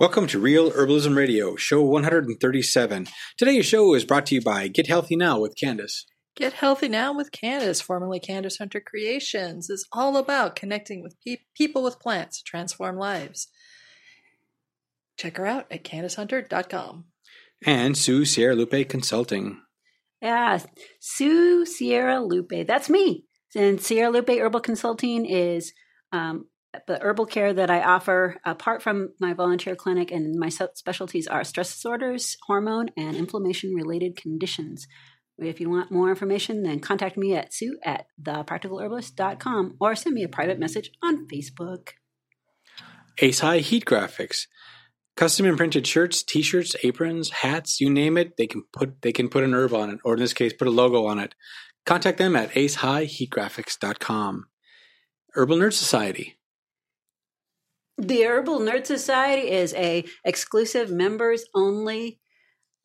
Welcome to Real Herbalism Radio, show 137. Today's show is brought to you by Get Healthy Now with Candace. Get Healthy Now with Candace, formerly Candace Hunter Creations, is all about connecting with pe- people with plants to transform lives. Check her out at CandaceHunter.com. And Sue Sierralupe Consulting. Yeah, Sue Sierralupe. That's me. And Sierralupe Herbal Consulting is um, the herbal care that I offer, apart from my volunteer clinic, and my specialties are stress disorders, hormone, and inflammation related conditions. If you want more information, then contact me at sue at thepracticalherbalist.com or send me a private message on Facebook. Ace High Heat Graphics. Custom imprinted shirts, t-shirts, aprons, hats, you name it, they can put they can put an herb on it, or in this case, put a logo on it. Contact them at acehighheatgraphics.com. Herbal Nerd Society. The Herbal Nerd Society is a exclusive members only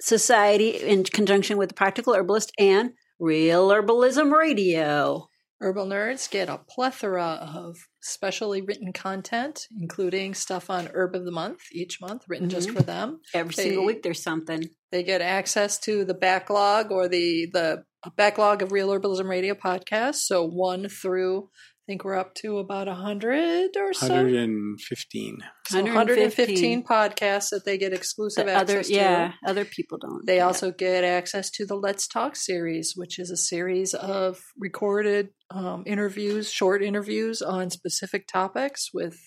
society in conjunction with the Practical Herbalist and Real Herbalism Radio. Herbal Nerds get a plethora of specially written content, including stuff on Herb of the Month each month, written mm-hmm. just for them. Every they, single week, there's something. They get access to the backlog or the the backlog of Real Herbalism Radio podcasts. So one through I think we're up to about 100 or so. 115. So 115. podcasts that they get exclusive the access other, to. Yeah, other people don't. They also get access to the Let's Talk series, which is a series of recorded um, interviews, short interviews on specific topics with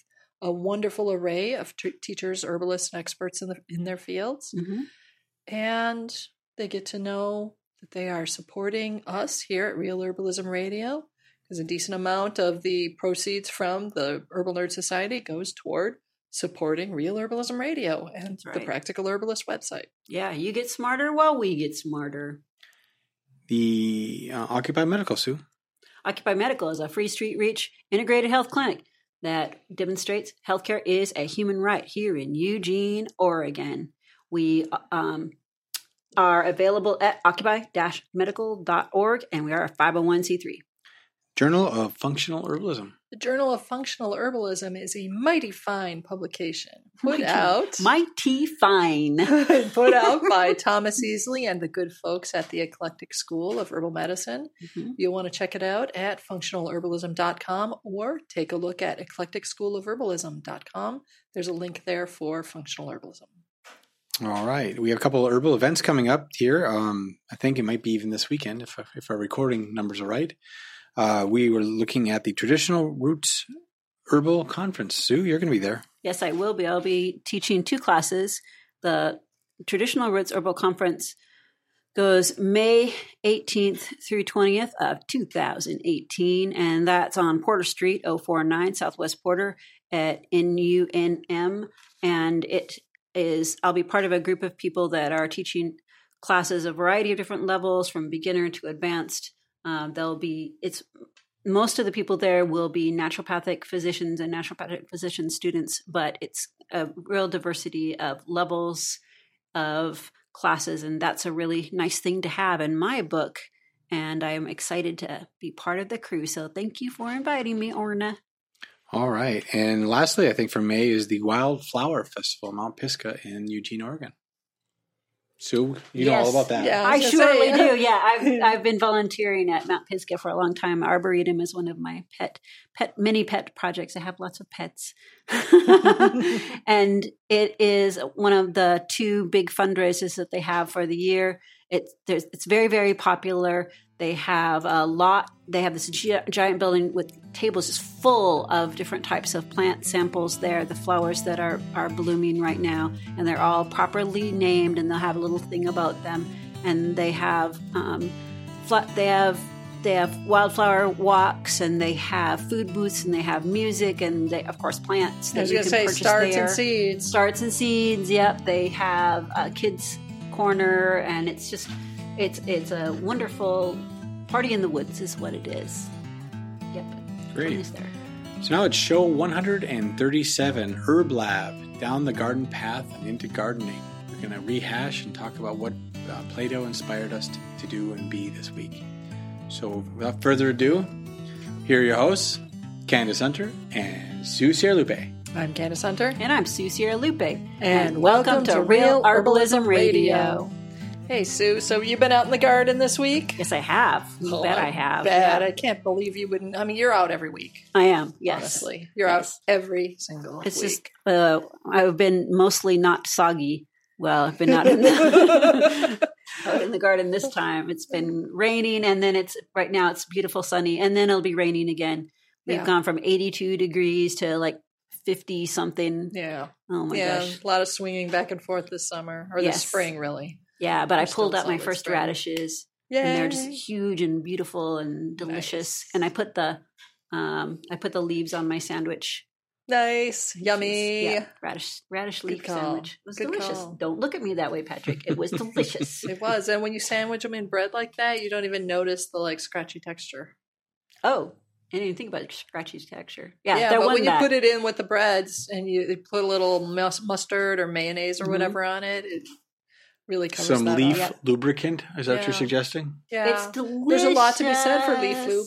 a wonderful array of t- teachers, herbalists, and experts in, the, in their fields. Mm-hmm. And they get to know that they are supporting us here at Real Herbalism Radio because a decent amount of the proceeds from the Herbal Nerd Society goes toward supporting Real Herbalism Radio and right. the Practical Herbalist website. Yeah, you get smarter while we get smarter. The uh, Occupy Medical, Sue. Occupy Medical is a free street reach integrated health clinic that demonstrates healthcare is a human right here in Eugene, Oregon. We um, are available at occupy-medical.org and we are a 501c3. Journal of Functional Herbalism. The Journal of Functional Herbalism is a mighty fine publication put mighty, out mighty fine put out by Thomas Easley and the good folks at the Eclectic School of Herbal Medicine. Mm-hmm. You'll want to check it out at functionalherbalism.com or take a look at eclecticschoolofherbalism.com. There's a link there for functional herbalism. All right, we have a couple of herbal events coming up here. Um, I think it might be even this weekend if if our recording numbers are right. Uh, we were looking at the traditional roots herbal conference. Sue, you're going to be there. Yes, I will be. I'll be teaching two classes. The traditional roots herbal conference goes May 18th through 20th of 2018, and that's on Porter Street, 049 Southwest Porter at NUNM. And it is, I'll be part of a group of people that are teaching classes a variety of different levels from beginner to advanced um, there'll be it's most of the people there will be naturopathic physicians and naturopathic physician students, but it's a real diversity of levels of classes, and that's a really nice thing to have in my book. And I am excited to be part of the crew. So thank you for inviting me, Orna. All right. And lastly, I think for May is the Wildflower Festival, Mount Pisgah in Eugene, Oregon. Sue, you know all about that. Yeah, I, I surely say, do. Yeah, I've I've been volunteering at Mount Pisgah for a long time. Arboretum is one of my pet pet mini pet projects. I have lots of pets, and it is one of the two big fundraisers that they have for the year. It's it's very very popular. They have a lot. They have this giant building with tables just full of different types of plant samples. There, the flowers that are are blooming right now, and they're all properly named, and they'll have a little thing about them. And they have um, they have they have wildflower walks, and they have food booths, and they have music, and they of course plants that you can say purchase starts there. and seeds. Starts and seeds. Yep, they have a kids corner, and it's just it's it's a wonderful party in the woods is what it is. Yep. Great. So now it's show 137 Herb Lab down the garden path and into gardening. We're going to rehash and talk about what uh, Plato inspired us to, to do and be this week. So without further ado, here are your hosts, Candace Hunter and Sue Sierralupe. I'm Candace Hunter. And I'm Sue Sierralupe. And, welcome, to Real Herbalism Radio. Hey, Sue. So you've been out in the garden this week? Yes, I have. You Oh, bet I I have. Bet. Yeah. I can't believe you wouldn't. I mean, you're out every week. I am. Yes. Honestly, you're Yes. out every single week. It's week. just uh, I've been mostly not soggy. Well, I've been not in the, out in the garden this time. It's been raining, and then it's right now it's beautiful sunny, and then it'll be raining again. We've Yeah. gone from 82 degrees to like 50 something. yeah, Oh my yeah. gosh. A lot of swinging back and forth this summer or Yes. this spring, really. Yeah, but I pulled out my first spring. radishes. Yeah, and they're just huge and beautiful and delicious. Nice. And I put the um, I put the leaves on my sandwich. nice, yummy. Yeah, radish radish Good leaf call. sandwich. It was Good delicious. call. Don't look at me that way, Patrick. It was delicious. It was, and when you sandwich them in bread like that, you don't even notice the like scratchy texture. oh, I didn't even think about scratchy texture. Yeah, Yeah, there but was when you put it in with the breads and you you put a little mus- mustard or mayonnaise or Mhm. whatever on it, it really covers Some that leaf up. lubricant. Is that what you're suggesting? Yeah, it's delicious. there's a lot to be said for leaf lube.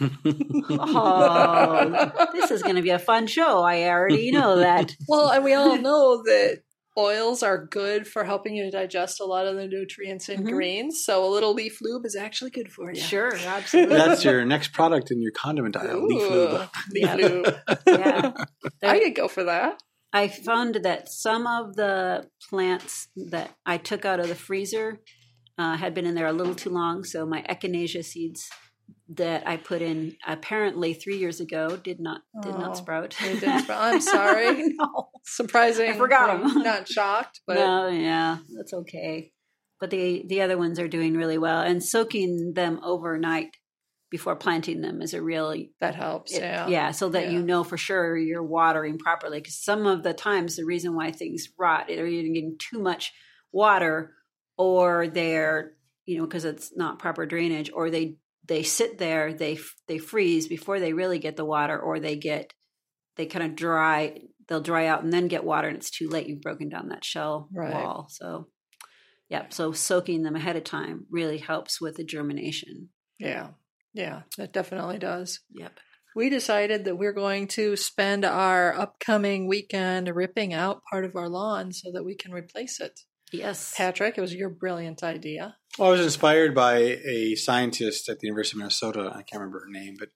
Oh, this is going to be a fun show. I already know that. well, and we all know that oils are good for helping you digest a lot of the nutrients in Mhm. greens. So a little leaf lube is actually good for you. Sure, absolutely. That's your next product in your condiment aisle. Leaf lube. Ooh, Leaf Yeah. lube. yeah. I could go for that. I found that some of the plants that I took out of the freezer uh, had been in there a little too long. So my echinacea seeds that I put in apparently three years ago did not did Oh, not sprout. they didn't sprout. I'm sorry. no, Surprising. I forgot 'em. I'm Not shocked, but no, yeah, that's okay. But the the other ones are doing really well, and soaking them overnight before planting them is a really that helps. it- yeah. so that you know for sure you're watering properly. Because some of the times, the reason why things rot, either you're getting too much water, or they're you know because it's not proper drainage, or they they sit there, they they freeze before they really get the water, or they get they kind of dry. They'll dry out and then get water, and it's too late. You've broken down that shell Right. wall. So, yeah. So soaking them ahead of time really helps with the germination. Yeah. Yeah, that definitely does. Yep. We decided that we're going to spend our upcoming weekend ripping out part of our lawn so that we can replace it. Yes. Patrick, it was your brilliant idea. Well, I was inspired by a scientist at the University of Minnesota. I can't remember her name, but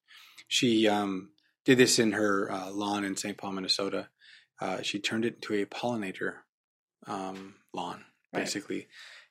she um, did this in her uh, lawn in St. Paul, Minnesota. Uh, she turned it into a pollinator um, lawn, Right. basically.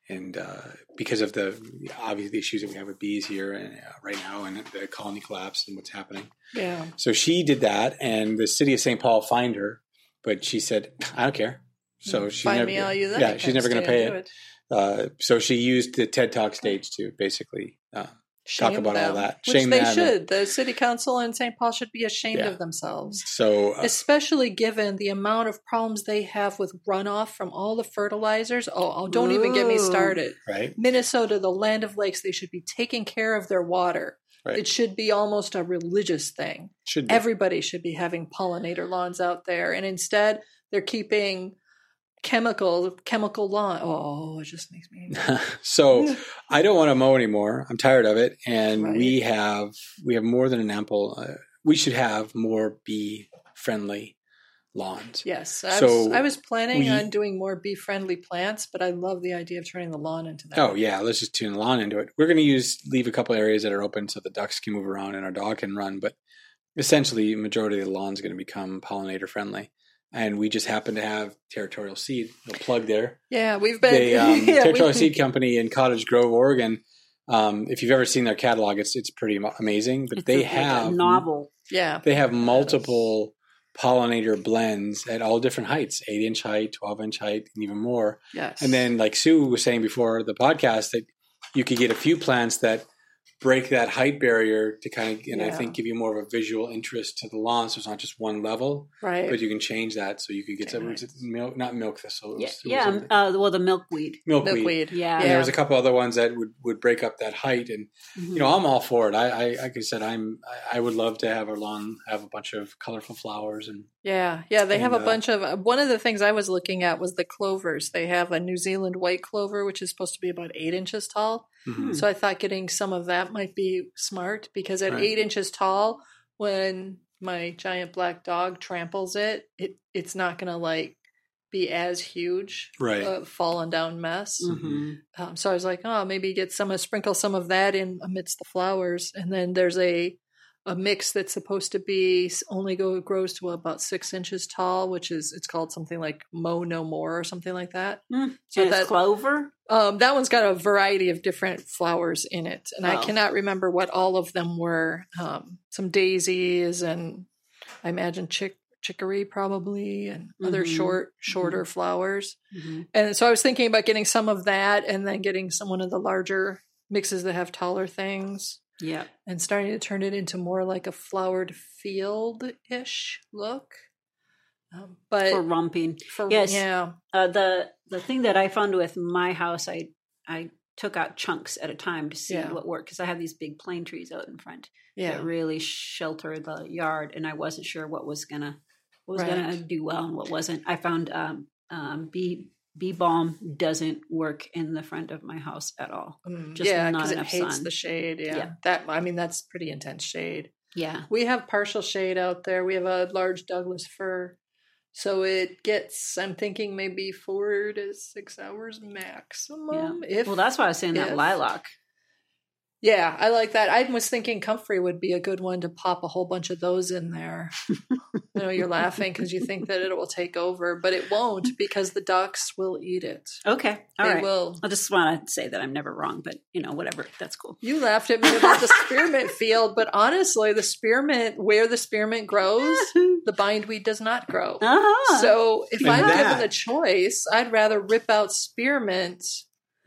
And uh, because of the obvious issues that we have with bees here and, uh, right now, and the colony collapse and what's happening, Yeah. so she did that, and the city of St. Paul fined her, but she said, "I don't care." So she Find never, me all you like. yeah, she's never going to pay and it. Uh, so she used the TED Talk stage to basically uh, Shame about all that. Which Shame they them. should. The city council in St. Paul should be ashamed Yeah. of themselves. so uh, Especially given the amount of problems they have with runoff from all the fertilizers. Oh, oh, don't even get me started. right, Minnesota, the land of lakes, they should be taking care of their water. right, It should be almost a religious thing. should be. Everybody should be having pollinator lawns out there, and instead they're keeping chemical chemical lawn. Oh, it just makes me. so I don't want to mow anymore. I'm tired of it, and Right. we have we have more than an ample. Uh, we should have more bee friendly lawns. Yes, I, So was, I was planning we- on doing more bee friendly plants, but I love the idea of turning the lawn into that. Oh yeah, let's just tune the lawn into it. We're going to use leave a couple areas that are open so the ducks can move around and our dog can run, but essentially, majority of the lawn is going to become pollinator friendly. And we just happen to have Territorial Seed. No plug there. yeah, we've been They um, yeah, Territorial we- Seed Company in Cottage Grove, Oregon. Um, if you've ever seen their catalog, it's it's pretty amazing. But It's they a- like have novel. Yeah, they have multiple pollinator blends at all different heights, eight inch height, twelve inch height, and even more. yes, And then, like Sue was saying before the podcast, that you could get a few plants that break that height barrier to kind of, and I think give you more of a visual interest to the lawn. So it's not just one level, right. but you can change that. So you could get some Right. was it milk, not milk thistle, it Yeah, was- it yeah. Uh, well, the milkweed. milkweed. Milkweed. Yeah. And there was a couple other ones that would, would break up that height, and Mhm. you know I'm all for it. I, I like I said, I'm I- I would love to have our lawn have a bunch of colorful flowers and Yeah, yeah, they have a uh, bunch of. One of the things I was looking at was the clovers. They have a New Zealand white clover, which is supposed to be about eight inches tall. Mhm. So I thought getting some of that might be smart because at Right. eight inches tall, when my giant black dog tramples it, it it's not gonna like be as huge, Right. uh, fallen down mess. Mhm. Um, so I was like, oh, maybe get some, sprinkle some of that in amidst the flowers, and then there's a a mix that's supposed to be only go grows to about six inches tall, which is it's called something like Mo No More or something like that. Mm. So that- clover. Um, that one's got a variety of different flowers in it, and I Oh. cannot remember what all of them were. Um, some daisies, and I imagine chick chicory probably, and other Mhm. short, shorter flowers. Mhm. And so I was thinking about getting some of that, and then getting some one of the larger mixes that have taller things, Yeah. and starting to turn it into more like a flowered field ish look. Um, but For romping. for yes. yeah, Uh, the the thing that I found with my house, I I took out chunks at a time to see Yeah. what worked because I have these big plane trees out in front yeah, that really shelter the yard, and I wasn't sure what was gonna what was Right. gonna do well and what wasn't. I found um, um, bee bee balm doesn't work in the front of my house at all. Mm, just yeah, because it hates sun. the shade. Yeah. Yeah. that I mean that's pretty intense shade. Yeah. We have partial shade out there. We have a large Douglas fir, so it gets. I'm thinking maybe four to six hours maximum. If well, that's why I was saying that lilac. Yeah, I like that. I was thinking comfrey would be a good one to pop a whole bunch of those in there. I know you're laughing because you think that it will take over, but it won't because the ducks will eat it. Okay. All they right. will. I just want to say that I'm never wrong, but you know, whatever. That's cool. You laughed at me about the spearmint field, but honestly, the spearmint, where the spearmint grows, the bindweed does not grow. Uh-huh. So if And I'm that- given a choice, I'd rather rip out spearmint.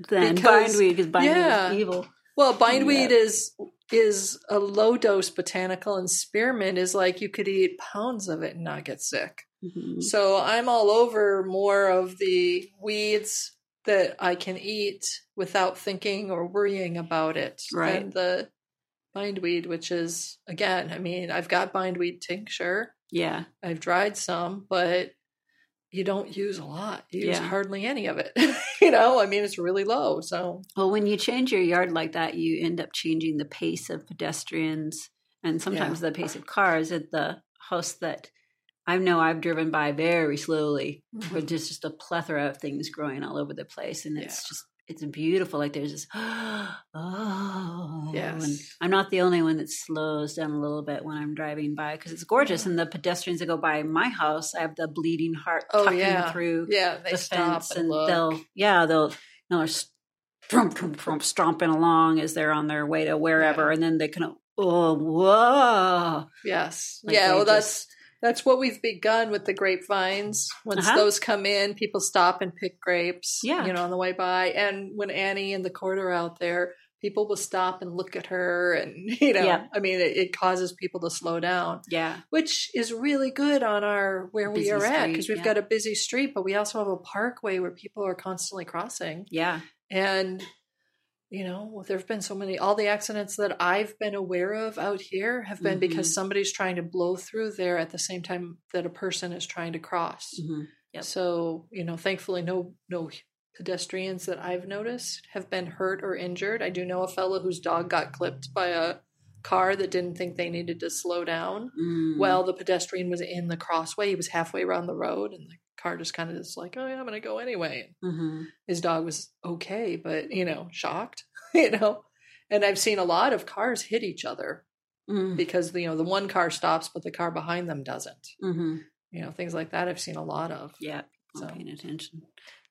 then because- bindweed because bindweed yeah. is evil. Well, bindweed is is a low dose botanical, and spearmint is like you could eat pounds of it and not get sick. Mhm. So I'm all over more of the weeds that I can eat without thinking or worrying about it Right. than the bindweed, which is again, I mean, I've got bindweed tincture. Yeah. I've dried some, but you don't use a lot. You use Yeah. hardly any of it. you know, I mean, it's really low. So Well, when you change your yard like that, you end up changing the pace of pedestrians and sometimes the pace of cars at the house that I know I've driven by very slowly, where mm-hmm. there's just a plethora of things growing all over the place, and it's Yeah. just it's beautiful. Like there's this, oh, Yes. and I'm not the only one that slows down a little bit when I'm driving by because it's gorgeous. And the pedestrians that go by my house, I have the bleeding heart Oh, tucking yeah. through yeah, they the stop fence and, and look. they'll yeah they'll you know they're trump trump trump stomping along as they're on their way to wherever Yeah. and then they kind of oh whoa Yes. Like yeah, well just- that's what we've begun with the grapevines. Once Uh-huh. those come in, people stop and pick grapes, Yeah. you know, on the way by. And when Annie and the court are out there, people will stop and look at her and you know, Yeah. I mean it, it causes people to slow down, yeah which is really good on our where we Busy are at because we've yeah. got a busy street, but we also have a parkway where people are constantly crossing. yeah And you know, there have been so many. All the accidents that I've been aware of out here have been because Mhm. somebody's trying to blow through there at the same time that a person is trying to cross. Mhm. Yep. So you know, thankfully, no no pedestrians that I've noticed have been hurt or injured. I do know a fellow whose dog got clipped by a car that didn't think they needed to slow down. Mm. Well, the pedestrian was in the crossway. He was halfway around the road, and the car just kind of just like, oh yeah, I'm going to go anyway Mhm. his dog was okay, but you know, shocked, you know. And I've seen a lot of cars hit each other Mm. because you know the one car stops, but the car behind them doesn't. Mhm. You know, things like that. I've seen a lot of. yeah So- paying attention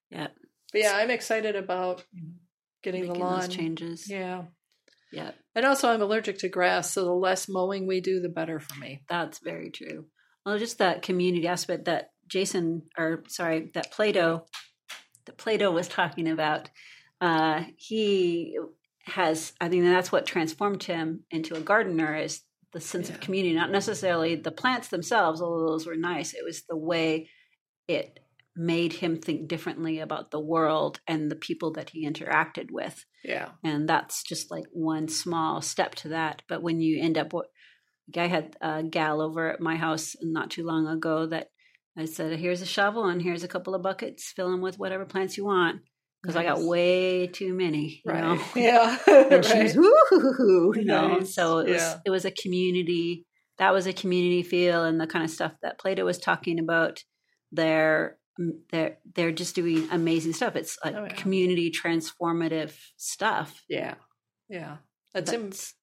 yeah But yeah, I'm excited about getting making the lawn. changes Yeah, yeah and also I'm allergic to grass, so the less mowing we do, the better for me. That's very true. Well, just that community aspect that Jason, or sorry, that Plato, that Plato was talking about. Uh, he has, I think that's what transformed him into a gardener is the sense Yeah. of community, not necessarily the plants themselves, although those were nice. It was the way it made him think differently about the world and the people that he interacted with Yeah, and that's just like one small step to that but when you end up what i had a gal over at my house not too long ago that i said here's a shovel and here's a couple of buckets fill them with whatever plants you want because i got way too many you right. know Yeah, and she right. was woo you know Nice. so it was Yeah. it was a community that was a community feel and the kind of stuff that Plato was talking about. They're they're they're just doing amazing stuff. It's like Oh, yeah. community transformative stuff. Yeah. Yeah. That's, im- it's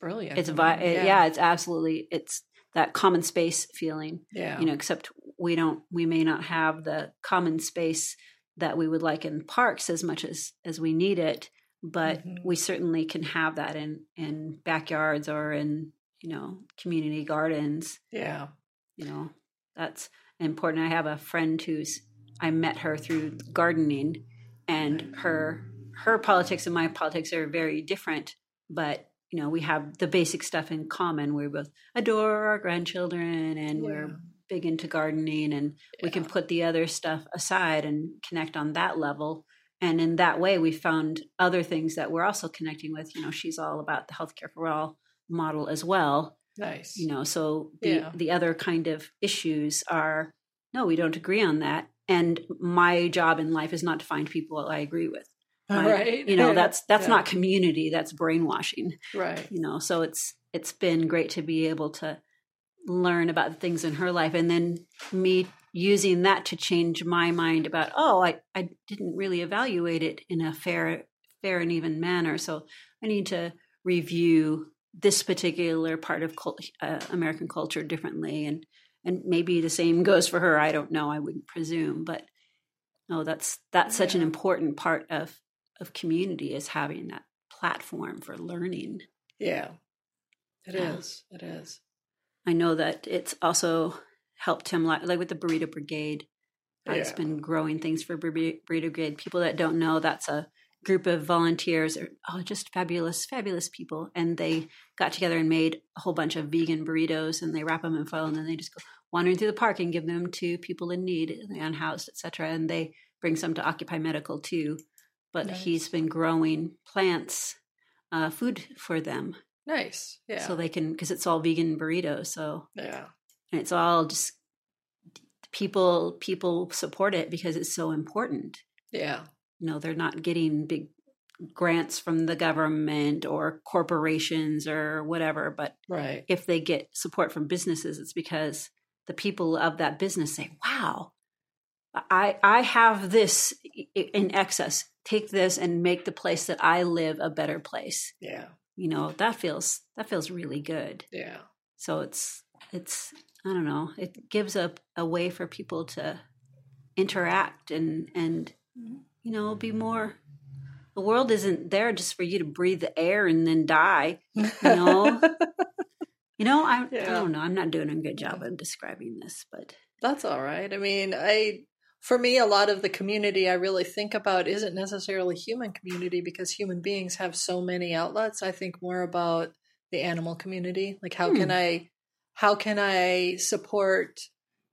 brilliant. it's vi- it- yeah. it's absolutely it's that common space feeling. Yeah. You know, except we don't we may not have the common space that we would like in parks as much as as we need it, but Mhm. we certainly can have that in in backyards or in you know community gardens yeah. you know that's important i have a friend who's i met her through gardening and her her politics and my politics are very different but you know we have the basic stuff in common we both adore our grandchildren and we're Yeah. Big into gardening and we can put the other stuff aside and connect on that level and in that way we found other things that we're also connecting with you know she's all about the healthcare for all model as well Nice. you know so the Yeah. the other kind of issues are no we don't agree on that and my job in life is not to find people i agree with My- right. you know Yeah. that's that's Yeah. not community that's brainwashing right. you know so it's it's been great to be able to learn about the things in her life and then me using that to change my mind about oh i i didn't really evaluate it in a fair fair and even manner so i need to review this particular part of uh, american culture differently and and maybe the same goes for her i don't know i wouldn't presume but no that's that's such an important part of of community is having that platform for learning Yeah. It Yeah. is. It is. I know that it's also helped him, like, like with the Burrito Brigade. It's Yeah. been growing things for Burrito Brigade. People that don't know, that's a group of volunteers, are oh, just fabulous, fabulous people, and they got together and made a whole bunch of vegan burritos, and they wrap them in foil, and then they just go wandering through the park and give them to people in need, the unhoused, etc. And they bring some to Occupy Medical too. But Nice. he's been growing plants, uh, food for them, Nice. Yeah. so they can because it's all vegan burritos. So yeah. and it's all just people people support it because it's so important Yeah. you know they're not getting big grants from the government or corporations or whatever but Right. if they get support from businesses it's because the people of that business say wow i i have this in excess take this and make the place that i live a better place Yeah. You know that feels that feels really good Yeah. so it's it's i don't know it gives a, a way for people to interact and and you know be more the world isn't there just for you to breathe the air and then die you know you know I, I don't know i'm not doing a good job of describing this but That's all right. I mean, I for me a lot of the community I really think about isn't necessarily human community because human beings have so many outlets. I think more about the animal community. Like how can I how can I support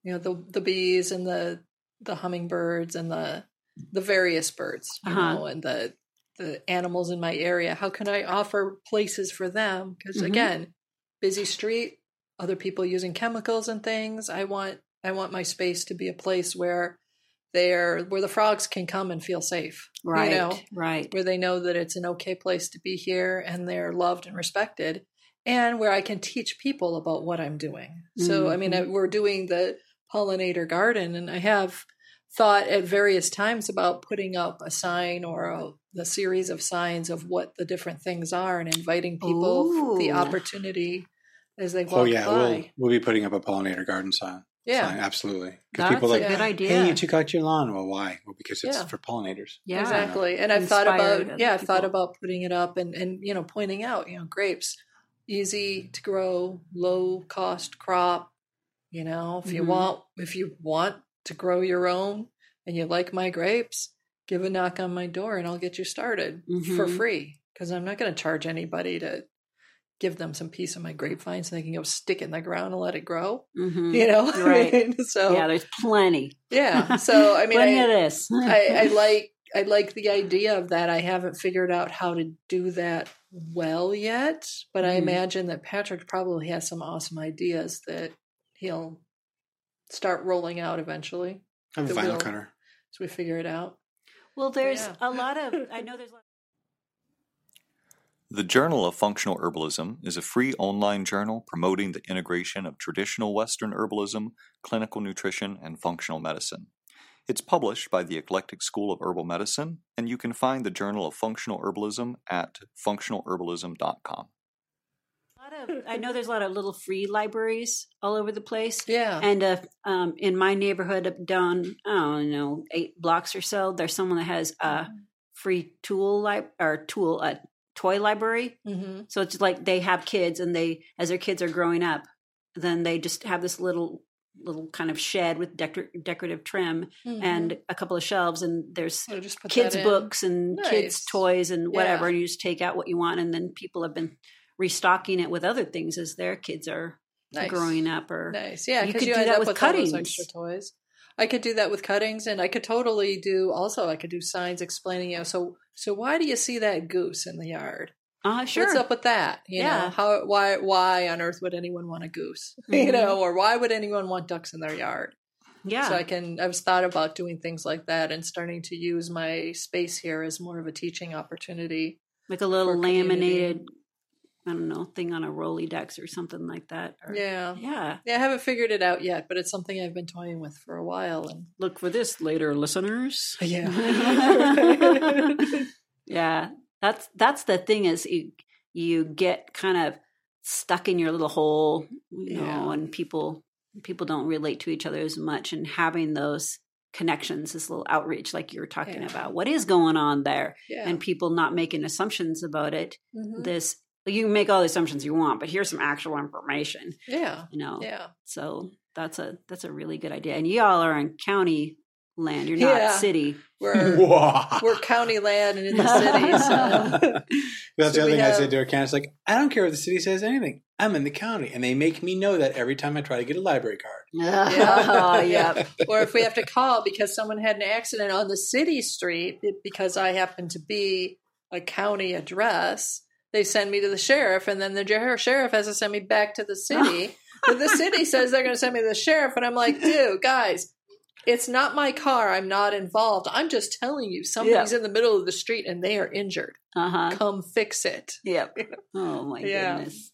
you know the the bees and the the hummingbirds and the the various birds, you Uh-huh. know, and the the animals in my area. How can I offer places for them? Because Mhm. again, busy street, other people using chemicals and things. I want I want my space to be a place where they're where the frogs can come and feel safe. right You know, right where they know that it's an okay place to be here and they're loved and respected and where I can teach people about what I'm doing. So, I mean, Mhm. we're doing the pollinator garden and I have thought at various times about putting up a sign or a, the series of signs of what the different things are and inviting people the opportunity as they walk by. Oh yeah, by. we'll we'll be putting up a pollinator garden sign. Yeah. sign, absolutely. Because that's people a like, Yeah. good idea hey, you took out your lawn. Well, why? Well, because it's Yeah. for pollinators. yeah Exactly. And I've thought about yeah, I've thought about putting it up and and you know pointing out, you know, grapes easy to grow, low cost crop, you know, if you Mhm. want if you want to grow your own and you like my grapes, give a knock on my door and I'll get you started for Mhm. free because I'm not going to charge anybody to give them some piece of my grapevine so they can go stick it in the ground and let it grow, Mhm. you know. I Right. mean, so yeah there's plenty yeah. So I mean plenty I, of this I, I like I like the idea of that. I haven't figured out how to do that well yet, but I Mhm. imagine that Patrick probably has some awesome ideas that he'll start rolling out eventually I have a The vinyl wheel. cutter. as we figure it out. Well, there's Yeah. a lot of. I know there's. A lot- The Journal of Functional Herbalism is a free online journal promoting the integration of traditional Western herbalism, clinical nutrition, and functional medicine. It's published by the Eclectic School of Herbal Medicine, and you can find the Journal of Functional Herbalism at functionalherbalism.com. A lot of, I know there's a lot of little free libraries all over the place. Yeah. And uh, um, in my neighborhood, up down, I don't know, eight blocks or so, there's someone that has a free tool li- or tool a toy library. mm-hmm. So it's like they have kids, and they, as their kids are growing up, then they just have this little little kind of shed with decor- decorative trim and a couple of shelves, and there's just kids books and Nice. kids toys and whatever Yeah. and you just take out what you want and then people have been restocking it with other things as their kids are Nice. growing up or Nice. Yeah, You could you, do that up with with cuttings. extra toys. I could do that with cuttings, and I could totally do. Also, I could do signs explaining. You know, so so why do you see that goose in the yard? uh sure What's up with that? You know, Yeah. how why why on earth would anyone want a goose? You Mhm. know, or why would anyone want ducks in their yard? yeah So I can. I've thought about doing things like that and starting to use my space here as more of a teaching opportunity. like a little laminated community. I don't know thing on a rolodex or something like that or, Yeah. yeah Yeah, I haven't figured it out yet, but it's something I've been toying with for a while. And look for this later listeners Yeah. yeah that's that's the thing is you you get kind of stuck in your little hole you know and people people don't relate to each other as much and having those connections this little outreach like you were talking Yeah. about what is going on there yeah, and people not making assumptions about it Mhm. this you can make all the assumptions you want but here's some actual information yeah, you know yeah. so that's a that's a really good idea and y'all are in county land you're not Yeah. city We're we're county land and in the city, so That's So the other we thing I have- said to her, Candace, like, I don't care if the city says anything. I'm in the county. And they make me know that every time I try to get a library card. oh, yeah. or if we have to call because someone had an accident on the city street because I happen to be a county address, they send me to the sheriff, and then the sheriff has to send me back to the city. but the city says they're going to send me to the sheriff, and I'm like, dude, guys. It's not my car. I'm not involved. I'm just telling you, somebody's in the middle of the street and they are injured. Uh-huh. Come fix it. Yep. Oh my Yeah. goodness.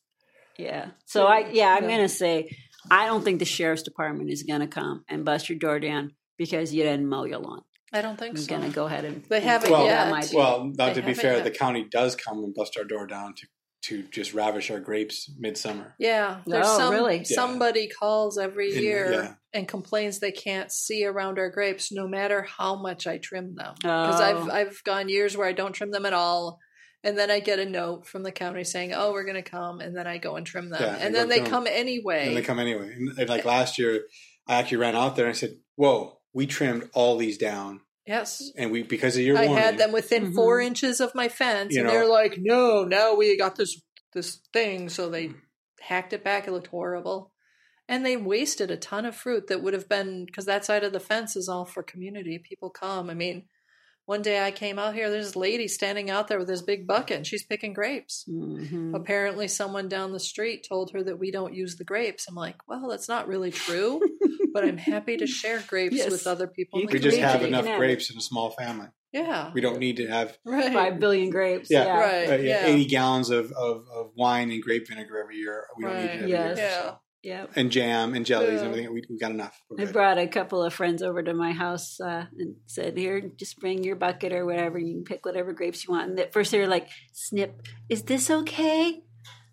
Yeah. So I yeah, I'm Yeah. gonna say I don't think the sheriff's department is gonna come and bust your door down because you didn't mow your lawn. I don't think I'm so. gonna go ahead and They haven't Well- that yet. might be- Well, not They to be fair, yet. the county does come and bust our door down to, to just ravish our grapes midsummer. Yeah, there's Oh, some really? Yeah. somebody calls every In- year yeah. and complains they can't see around our grapes no matter how much I trim them. Because I've Oh. I've gone years where I don't trim them at all. And then I get a note from the county saying, "Oh, we're going to come," and then I go and trim them, Yeah, and then they trim 'em. come anyway. And they come anyway. And, and like eh. last year, I actually ran out there and I said, Whoa, we trimmed all these down. yes, And we, because of your I warning. had them within Mhm. four inches of my fence, You and know. they're like, "No, now we got this this thing," so they hacked it back. It looked horrible. And they wasted a ton of fruit that would have been because that side of the fence is all for community. People come. I mean, one day I came out here, there's this lady standing out there with this big bucket and she's picking grapes. Mhm. Apparently, someone down the street told her that we don't use the grapes. I'm like, well, that's not really true, but I'm happy to share grapes Yes. with other people. in You the we just Grapes, have enough can have grapes in a small family. Yeah. We don't need to have Right. Five billion grapes. Yeah. Yeah. Right. uh, yeah, yeah. 80 gallons of, of, of wine and grape vinegar every year. We don't need Right. it every Yes. year. Yeah. so. Yep. And jam and jellies Yeah. and everything. We, we got enough. I brought a couple of friends over to my house uh, and said, "Here, just bring your bucket or whatever. You can pick whatever grapes you want." And at first they were like, "Snip, is this okay?"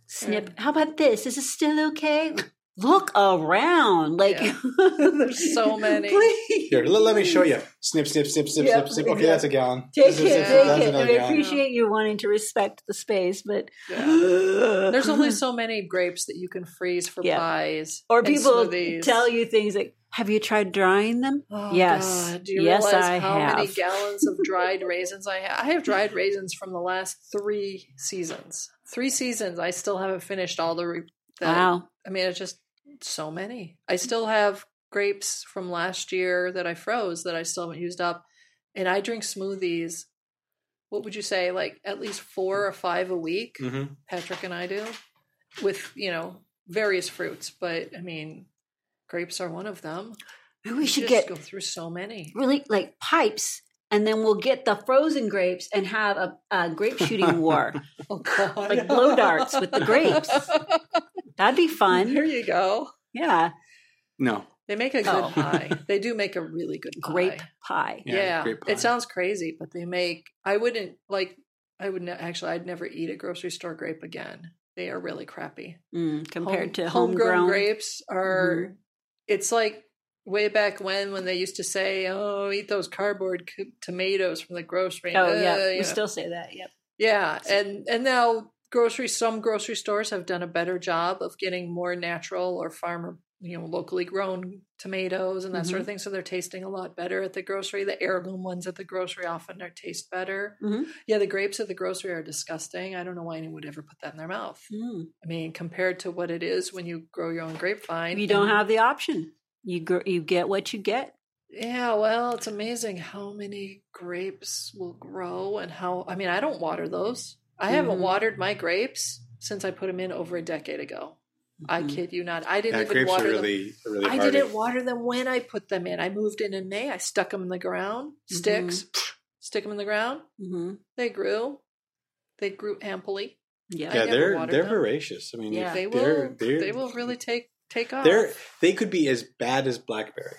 Snip, how about this? Is this still okay? Look around, like Yeah. There's so many. Please. Here, let, let me show you. Snip, snip, snip, snip, Yep, snip, snip. Okay, that's a gallon. Take Snip, it, snip, take it. And I gallon. appreciate you wanting to respect the space, but There's only so many grapes that you can freeze for Yeah. pies. or people smoothies. tell you things like, "Have you tried drying them?" Oh, Yes. God. Do you Yes, realize I how many gallons of dried raisins I have? I have dried raisins from the last three seasons. Three seasons. I still haven't finished all the. Re- the Wow. I mean, it's just so many. I still have grapes from last year that I froze that I still haven't used up. And I drink smoothies. What would you say? Like at least four or five a week? Mm-hmm. Patrick and I do, with you know various fruits. But I mean, grapes are one of them. Maybe we You should just get go through so many. really like pipes and then we'll get the frozen grapes and have a, a grape shooting war, Oh God! like blow darts with the grapes. That'd be fun. There you go. Yeah, No. They make a good Oh. pie. They do make a really good pie. grape pie. Yeah, Yeah, grape pie. it sounds crazy, but they make. I wouldn't like. I would ne- actually. I'd never eat a grocery store grape again. They are really crappy. Mm, compared Home- to homegrown homegrown. grapes are. Mhm. It's like way back when when they used to say, "Oh, eat those cardboard c- tomatoes from the grocery." Oh Uh, yeah, we know. still say that. Yep. Yeah, and and now grocery some grocery stores have done a better job of getting more natural or farmer you know locally grown tomatoes and that sort of thing so they're tasting a lot better at the grocery the heirloom ones at the grocery often are taste better Mhm. yeah the grapes at the grocery are disgusting i don't know why anyone would ever put that in their mouth Mm. i mean compared to what it is when you grow your own grapevine You don't and- have the option. You gr- you get what you get. yeah well it's amazing how many grapes will grow and how i mean i don't water those i haven't Mhm. watered my grapes since i put them in over a decade ago i Mhm. kid you not i didn't Yeah, even grapes are water them really, really i hardy. didn't water them when i put them in i moved in in may i stuck them in the ground sticks stick them in the ground hmm they grew they grew amply Yeah. Yeah, they're they're them. voracious. I mean, Yeah. if they they're, will they're, they will really take take off They're they could be as bad as blackberry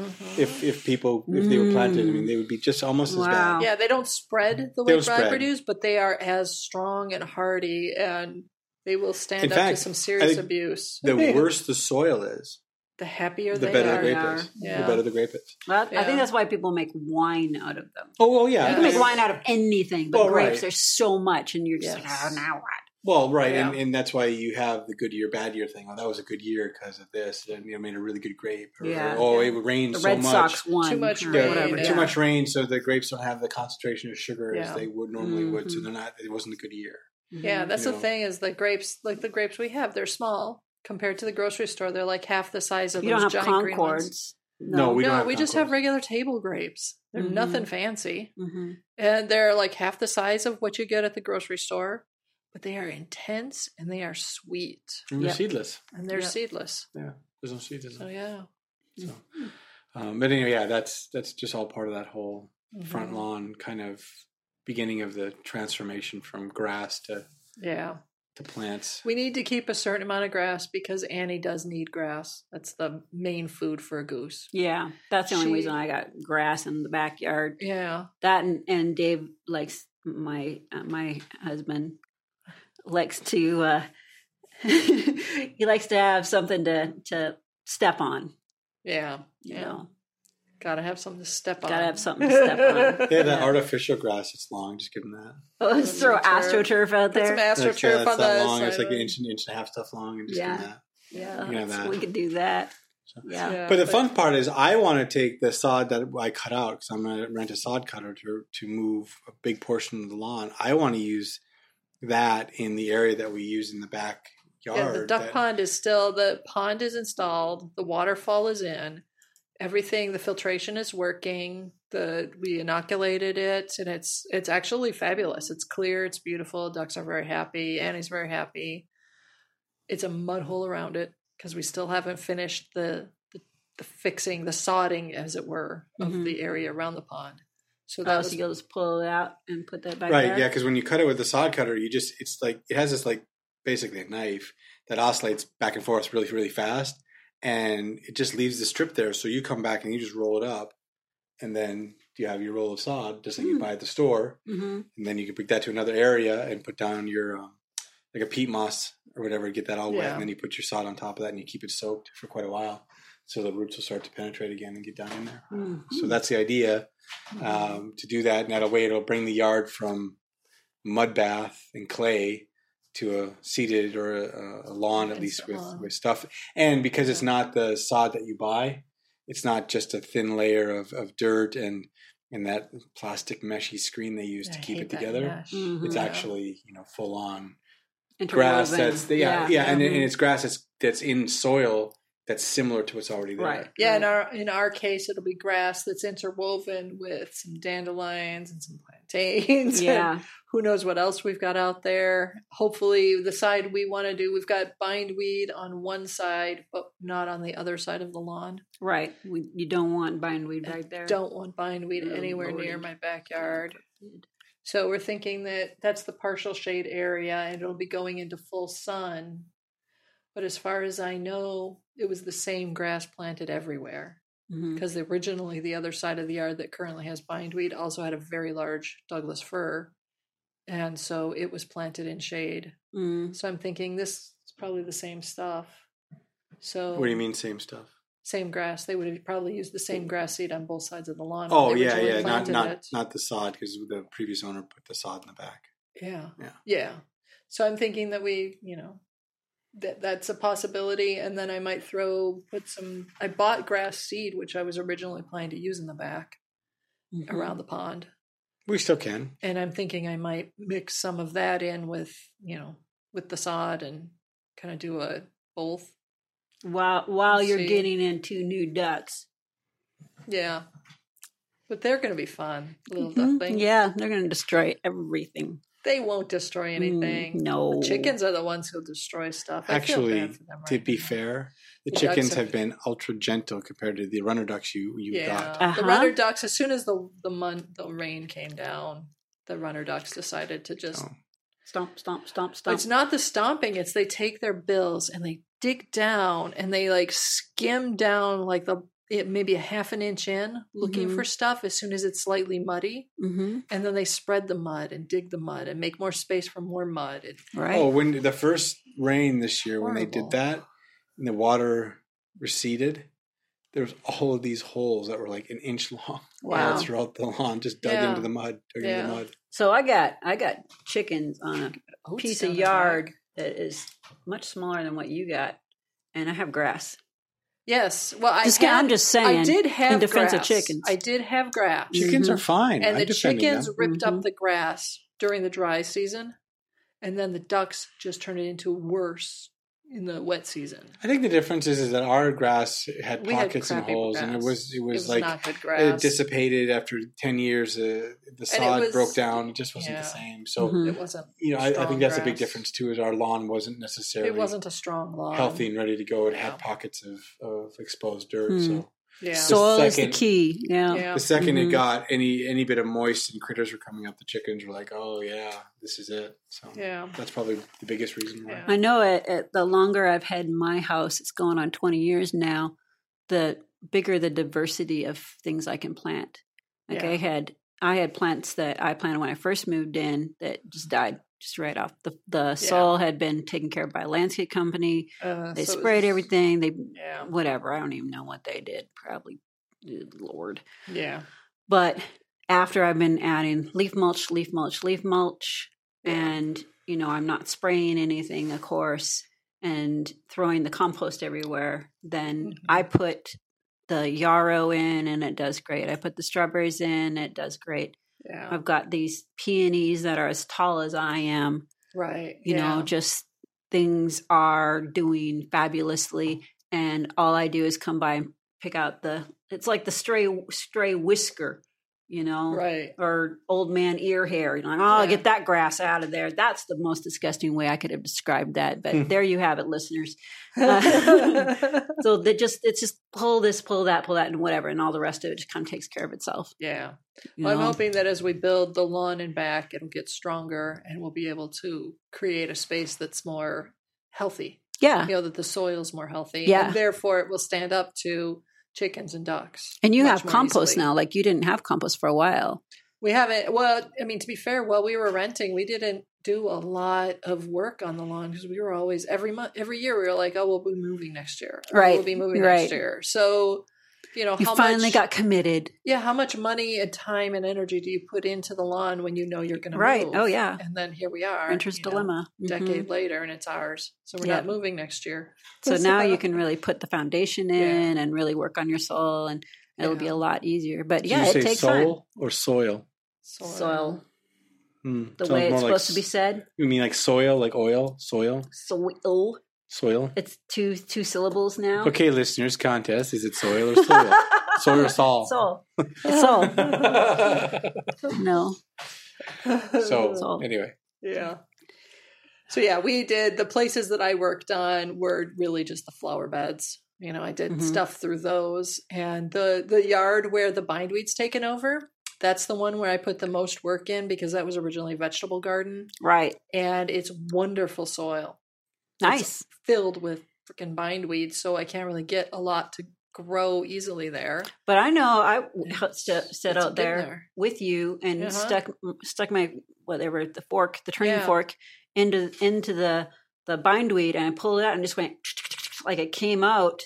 Mhm. if if people if they were planted. I mean, they would be just almost as bad. Yeah, they don't spread the They way don't spread. blackberries, but they are as strong and hardy, and they will stand In up fact, to some serious abuse. The worse the soil is, the happier the they better are. the grape are. is. Yeah. The better the grape is. Well, I think that's why people make wine out of them. Oh, well, yeah. Yeah. You can make wine out of anything, but Well, grapes, right. there's so much, and you're just Yes. like, oh, now what? Well, right, Yeah. and, and that's why you have the good year, bad year thing. Oh, that was a good year because of this, and you know, made a really good grape. Or, Yeah. oh, Yeah. it rained The so Red much. Sox won. Too much or Yeah, rain, yeah. too much rain, so the grapes don't have the concentration of sugar Yeah. as they would normally would. So Mhm. they're not. It wasn't a good year. Yeah, that's You the know. thing is the grapes, like the grapes we have, they're small compared to the grocery store. They're like half the size of You those don't have giant green ones. Concords. No, we no, don't have we just have regular table grapes. They're Mhm. nothing fancy, hmm and they're like half the size of what you get at the grocery store. But they are intense and they are sweet, And they're Yep. seedless. and they're Yep. seedless. Yeah, there's no seeds in So yeah, So, um, but anyway, yeah, that's that's just all part of that whole front Mhm. lawn kind of beginning of the transformation from grass to yeah. to plants. We need to keep a certain amount of grass because Annie does need grass. That's the main food for a goose. Yeah, that's the only She- reason I got grass in the backyard. Yeah. That and, and Dave likes my uh, my husband likes to uh, he likes to have something to to step on. Yeah. You Yeah. know, Gotta have something to step on. Gotta have something to step on. They have that Yeah. artificial grass. It's long. Just give them that. Oh, let's throw Astroturf. astroturf out Put some there. Like, yeah, astroturf it's on that the long. It's like an it. inch, inch and a half stuff long, and just Yeah. give them that. Yeah. You know that. we could do that. So- Yeah. Yeah, But the fun part is, I want to take the sod that I cut out because I'm going to rent a sod cutter to to move a big portion of the lawn. I want to use that in the area that we use in the backyard. Yeah, the duck that- pond is still the pond is installed, the waterfall is in, everything, the filtration is working. The we inoculated it, and it's it's actually fabulous. It's clear, it's beautiful. Ducks are very happy. Annie's very happy. It's a mud hole around it because we still haven't finished the, the the fixing, the sodding, as it were, of Mhm. the area around the pond. So that Oh, was so you'll just pull it out and put that back right? there? Yeah, because when you cut it with the sod cutter, you just it's like it has this like basically a knife that oscillates back and forth really really fast, and it just leaves the strip there. So you come back and you just roll it up, and then you have your roll of sod just like you Hmm. buy at the store. hmm and then you can bring that to another area and put down your um, like a peat moss or whatever to get that all wet, and then you put your sod on top of that and you keep it soaked for quite a while, so the roots will start to penetrate again and get down in there. Mhm. So that's the idea um, to do that, and that way it'll bring the yard from mud bath and clay to a seated or a, a lawn at least with, with stuff. And because it's not the sod that you buy, it's not just a thin layer of, of dirt and and that plastic meshy screen they use I to keep it together. mesh. Mhm. It's Yeah. actually you know full on grass that's yeah yeah, and, Mhm. and it's grass that's that's in soil that's similar to what's already there. Right. Yeah, in our in our case, it'll be grass that's interwoven with some dandelions and some plantains. and Yeah. who knows what else we've got out there. Hopefully, the side we want to do, we've got bindweed on one side, but not on the other side of the lawn. Right. We, you don't want bindweed right there. Don't want bindweed Oh, anywhere near my backyard. So we're thinking that that's the partial shade area and it'll be going into full sun. But as far as I know, it was the same grass planted everywhere because originally the other side of the yard that currently has bindweed also had a very large Douglas fir. And so it was planted in shade. Mm. So I'm thinking this is probably the same stuff. So What do you mean, same stuff? Same grass. They would have probably used the same grass seed on both sides of the lawn. Oh yeah, yeah, not not it. not the sod because the previous owner put the sod in the back. Yeah. Yeah. Yeah. So I'm thinking that we, you know, that that's a possibility. And then I might throw, put some, I bought grass seed, which I was originally planning to use in the back Mhm. around the pond. We still can. And I'm thinking I might mix some of that in with, you know, with the sod and kind of do a both. While while you're See. getting into new ducks. Yeah. But they're going to be fun, little Mhm. things. Yeah, they're going to destroy everything. They won't destroy anything. Mm, no. The chickens are the ones who destroy stuff. I Actually, bad for them to be now. fair, the The chickens have been ultra gentle compared to the runner ducks you you Yeah, got. Uh-huh. the runner ducks. As soon as the the mon- the rain came down, the runner ducks decided to just. Oh. Stomp, stomp, stomp, stomp. It's not the stomping; it's they take their bills and they dig down and they like skim down like the it, maybe a half an inch in, looking Mhm. for stuff. As soon as it's slightly muddy, hmm and then they spread the mud and dig the mud and make more space for more mud. It, Right. Oh, when the first rain this year, when they did that, and the water receded, there was all of these holes that were like an inch long Wow. all throughout the lawn, just dug Yeah. into the mud, dug Yeah. into the mud. So I got I got chickens on a oats piece of yard that is much smaller than what you got, and I have grass. Yes. Well, I Just- had, I'm just saying, I did have in defense of chickens. I did have grass. Chickens Mhm. are fine. and I'm the chickens them. ripped Mhm. up the grass during the dry season, and then the ducks just turned it into worse in the wet season. I think the difference is, is that our grass had We had pockets and crappy holes, and it was it It was, was like not good it dissipated after ten years. Uh, the sod was- broke down; it just wasn't yeah. the same. So Mhm. It wasn't. you know, I, I think that's a big difference too. Is our lawn wasn't necessarily It wasn't a strong lawn. healthy and ready to go. It Yeah. had pockets of, of exposed dirt. Hmm. So Yeah. Soil is the key. Yeah. yeah. the 2nd Mhm. it got any any bit of moist and critters were coming up, the chickens were like, "Oh yeah, this is it." So Yeah. that's probably the biggest reason why. Yeah. I know it, it, the longer I've had my house, it's going on 20 years now, the bigger the diversity of things I can plant. Like Yeah. I had I had plants that I planted when I first moved in that just died just right off. The the soil had been taken care of by a landscape company. Uh, They so sprayed was- everything. They Yeah. whatever. I don't even know what they did. Probably Lord. Yeah. But after I've been adding leaf mulch, leaf mulch, leaf mulch, Yeah. and you know I'm not spraying anything, of course, and throwing the compost everywhere, then Mhm. I put the yarrow in, and it does great. I put the strawberries in, it does great. Yeah. I've got these peonies that are as tall as I am. Right. You yeah. know, just things are doing fabulously, and all I do is come by and pick out the. It's like the stray stray whisker, you know, Right. or old man ear hair. You know, like, oh, Yeah. get that grass out of there. That's the most disgusting way I could have described that. But Hmm. there you have it, listeners. Uh, So they just it's just pull this, pull that, pull that, and whatever, and all the rest of it just kind of takes care of itself. yeah. Well, I'm hoping that as we build the lawn and back, it'll get stronger and we'll be able to create a space that's more healthy. yeah. You know, that the soil's more healthy. Yeah. And therefore it will stand up to chickens and ducks. And you have compost easily. now, like you didn't have compost for a while. We haven't, well, I mean, to be fair, while we were renting, we didn't do a lot of work on the lawn because we were always, every month, every year, we were like, oh, we'll be moving next year. Oh, right, We'll be moving right. next year. So, you know, You how finally much, got committed. yeah, how much money and time and energy do you put into the lawn when you know you're going to Right. move? Oh, yeah. And then here we are. Renter's you know, dilemma. Mhm. Decade later, and it's ours. So we're Yeah. not moving next year. So now you can really put the foundation Yeah. in and really work on your soil, and it'll be a lot easier. But yeah, you it say takes soil time. or soil? Soil. Soil, Hmm. the Sounds way it's more like supposed to be said. You mean like soil, like oil, soil? Soil. Soil. It's two two syllables now. Okay, listeners, contest. Is it soil or soil? soil or sol? Soul. Soul. No. so, Sol. anyway. Yeah. So yeah, we did the places that I worked on were really just the flower beds. You know, I did Mhm. stuff through those, and the the yard where the bindweed's taken over. That's the one where I put the most work in because that was originally a vegetable garden, Right. and it's wonderful soil Nice. filled with freaking bindweed. So I can't really get a lot to grow easily there. But I know I st- set out good there, with you and Uh-huh. stuck stuck my whatever the fork, the turning Yeah. fork into into the the bindweed, and I pulled it out and just went like it came out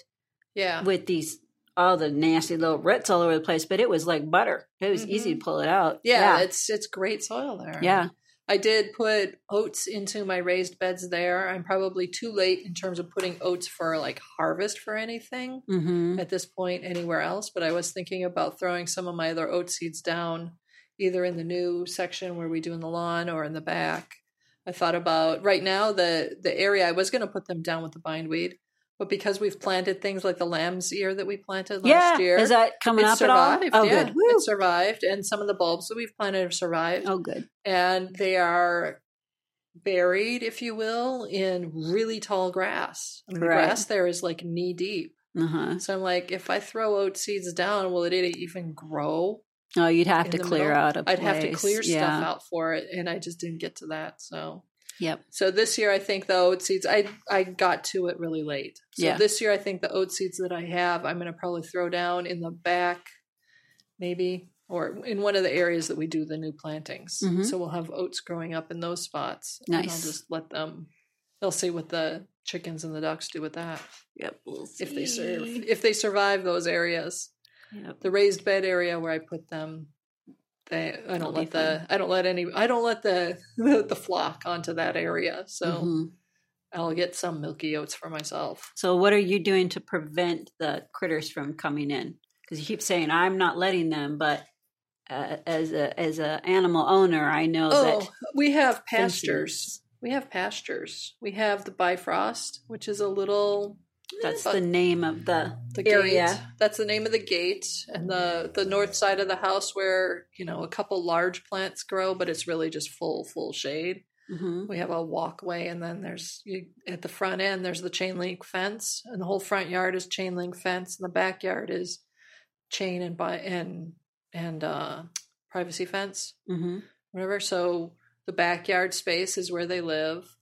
Yeah, with these all the nasty little roots all over the place. But it was like butter. It was easy to pull it out. yeah, yeah. it's it's great soil there. yeah. I did put oats into my raised beds there. I'm probably too late in terms of putting oats for like harvest for anything Mm-hmm. at this point anywhere else, but I was thinking about throwing some of my other oat seeds down either in the new section where we do in the lawn or in the back. I thought about right now the the area I was going to put them down with the bindweed, but because we've planted things like the lamb's ear that we planted Yeah. last year, Is that coming up at all? survived. Oh, yeah, good. Woo. it survived, and some of the bulbs that we've planted have survived Oh, good. and they are buried, if you will, in really tall grass. I mean, the grass there is like knee deep. Uh huh. So I'm like, if I throw oat seeds down, will it even grow? Oh, you'd have to clear middle? out a place. I'd have to clear stuff out for it, and I just didn't get to that. So, Yep. so this year I think the oat seeds I I got to it really late. So Yeah. this year I think the oat seeds that I have I'm going to probably throw down in the back, maybe or in one of the areas that we do the new plantings. Mhm. So we'll have oats growing up in those spots. And I'll just let them. They'll see what the chickens and the ducks do with that Yep. We'll if they serve if they survive those areas. Yep. The raised bed area where I put them. They, I don't let the I don't let any I don't let the the flock onto that area. So Mhm. I'll get some milky oats for myself. So, what are you doing to prevent the critters from coming in? Because you keep saying I'm not letting them, but uh, as a as a animal owner, I know Oh, that we have pastures. We have pastures. We have the Bifrost, which is a little that's the name of the, the area. gate. That's the name of the gate, and the the north side of the house where you know a couple large plants grow, but it's really just full full shade. hmm We have a walkway, and then there's you, at the front end there's the chain link fence, and the whole front yard is chain link fence, and the backyard is chain and by and and uh, privacy fence, hmm whatever. So the backyard space is where they live.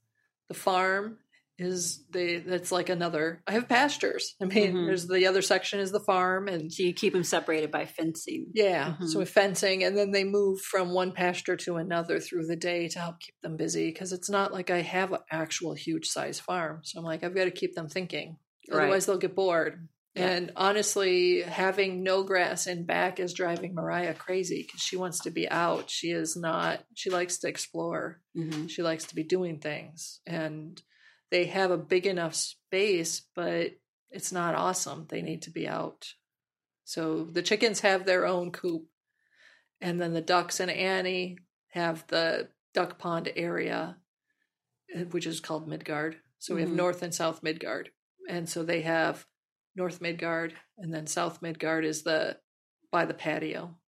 The farm is the that's like another. I have pastures. I mean, Mhm. there's the other section is the farm, and So you keep them separated by fencing. yeah, Mhm. so fencing, and then they move from one pasture to another through the day to help keep them busy because it's not like I have an actual huge size farm. So I'm like, I've got to keep them thinking, Right. otherwise they'll get bored. Yeah. And honestly, having no grass in back is driving Mariah crazy because she wants to be out. She is not. She likes to explore. hmm She likes to be doing things, and they have a big enough space, but it's not awesome. They need to be out. So the chickens have their own coop, and then the ducks and Annie have the duck pond area, eh, which is called Midgard. So we have Mhm. North and South Midgard, and so they have North Midgard, and then South Midgard is the by the patio.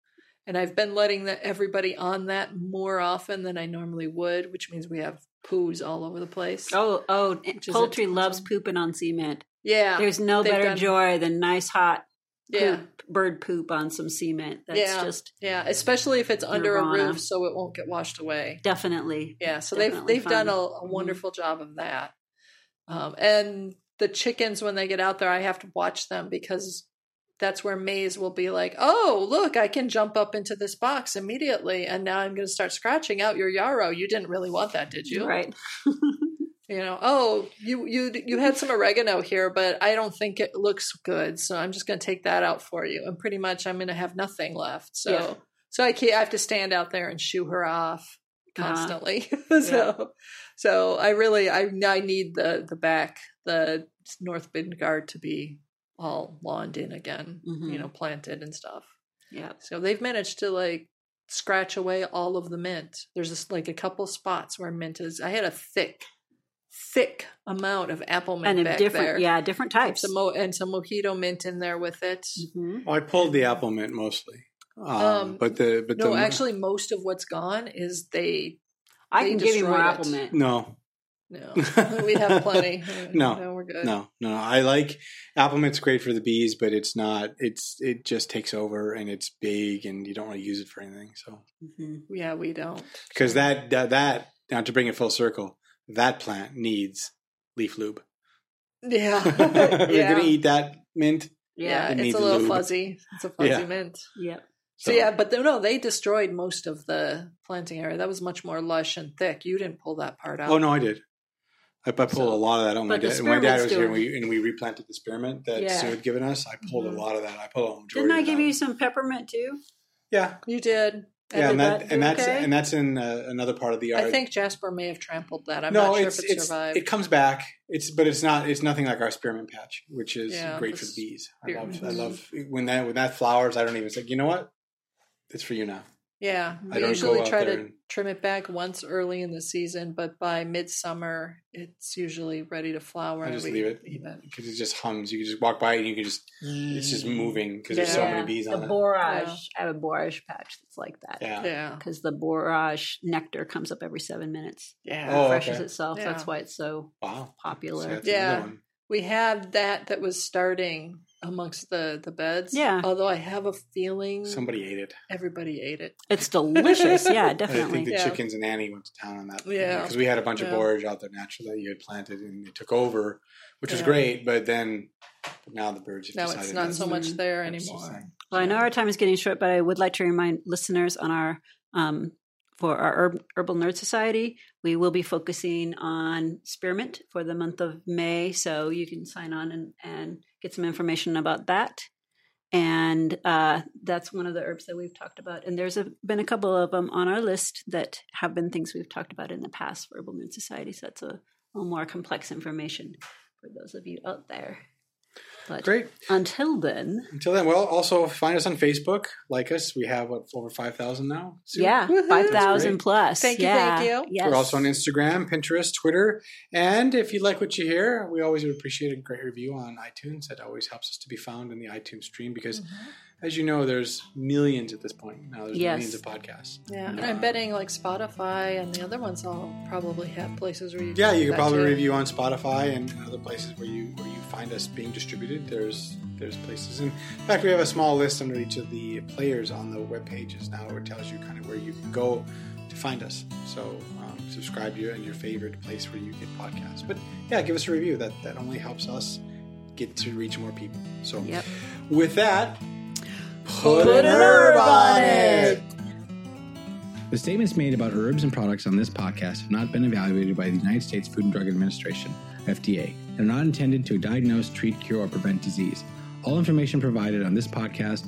And I've been letting the, everybody on that more often than I normally would, which means we have poos all over the place. Oh, oh, poultry loves pooping on cement. yeah, There's no better done- joy than nice hot yeah, poop, bird poop on some cement. That's Yeah. just yeah. Especially if it's under a roof, so it won't get washed away. definitely. Yeah, so they've they've done a, fun. a Mhm. wonderful job of that. Um, and the chickens, when they get out there, I have to watch them because that's where Maze will be like, "Oh, look, I can jump up into this box immediately, and now I'm going to start scratching out your yarrow. You didn't really want that, did you? Right. You know, oh, you you you had some oregano here, but I don't think it looks good, so I'm just going to take that out for you. And pretty much, I'm going to have nothing left. So Yeah. so I can't, I have to stand out there and shoo her off Uh-huh. constantly. so so I really I I need the the back the North Midgard to be all lawned in again, Mhm. you know, planted and stuff. Yeah. So they've managed to like scratch away all of the mint. There's just like a couple spots where mint is. I had a thick, thick amount of apple mint and back different, there. yeah, different And types. some, mo- and some mojito mint in there with it. Mhm. Well, I pulled the apple mint mostly, um, Um, but the but No, the actually, most of what's gone is they. I They can give you more destroyed apple it. mint. no No, we have plenty. No, no, we're good. no no I like apple mint's great for the bees, but it's not. It's it just takes over and it's big and you don't really use it for anything. So Mhm. Yeah, we don't. because that, that that now to bring it full circle, that plant needs leaf lube. Yeah, if you're yeah. gonna eat that mint, yeah, it it's a little lube. fuzzy. It's a fuzzy Yeah. mint. Yep. So, yeah, but they, no, they destroyed most of the planting area. That was much more lush and thick. You didn't pull that part out. Oh no, I did. I, I pulled So- a lot of that on my dad. When my dad was here, and we and we replanted the spearmint that Yeah. Sue had given us. I pulled Mhm. a lot of that. I pulled a majority. Didn't I give you some peppermint too? Yeah, you did. yeah, and that, that and that's okay? and that's in uh, another part of the yard. I think Jasper may have trampled that. I'm no, not sure if it it's survived. it comes back. It's but it's not it's nothing like our spearmint patch, which is Yeah, great for the bees. I love I love when that when that flowers. I don't even say you know what, it's for you now. Yeah, I we don't usually try to and- trim it back once early in the season, but by midsummer, it's usually ready to flower. I just we leave it. leave it. because it just hums. You can just walk by it and you can just it's just moving because there's so Yeah. many bees the on it. borage. Yeah. I have a borage patch that's like that. Yeah. Yeah, Because the borage nectar comes up every seven minutes. yeah. Oh, refreshes okay. itself. Yeah. That's why it's so Wow. Popular. that's Yeah. We have that that was starting amongst the the beds. Yeah. Although I have a feeling Somebody ate it. everybody ate it. It's delicious. yeah, definitely. I think the Yeah. chickens and Annie went to town on that. Yeah. Because we had a bunch of Yeah. borage out there naturally that you had planted and it took over, which was great. But then now the birds have Now decided it's not so much Mhm. there anymore. thing. Well, I know our time is getting short, but I would like to remind listeners on our um, for our Herbal Nerd Society, we will be focusing on spearmint for the month of May. So you can sign on and, and get some information about that. And uh, that's one of the herbs that we've talked about. And there's a, been a couple of them on our list that have been things we've talked about in the past for Herbal Moon Society. So that's a little more complex information for those of you out there. But Great. until then, Until then, well, also find us on Facebook. Like us. We have what over five thousand now. Sue? Yeah, Woohoo. five That's plus. Thank you, thank you. Yes. We're also on Instagram, Pinterest, Twitter, and if you like what you hear, we always would appreciate a great review on iTunes. That always helps us to be found in the iTunes stream because, mm-hmm. As you know, there's millions at this point now. There's Yes. millions of podcasts. Yeah, and Uh, I'm betting like Spotify and the other ones all probably have places where you. Yeah, you can probably too. review on Spotify and other places where you where you find us being distributed. There's there's places. In fact, we have a small list under each of the players on the web pages now, where it tells you kind of where you can go to find us. So um, subscribe to your and your favorite place where you get podcasts. But yeah, give us a review. That that only helps us get to reach more people. So Yep. with that, Put an herb on it. The statements made about herbs and products on this podcast have not been evaluated by the United States Food and Drug Administration, FDA, and are not intended to diagnose, treat, cure, or prevent disease. All information provided on this podcast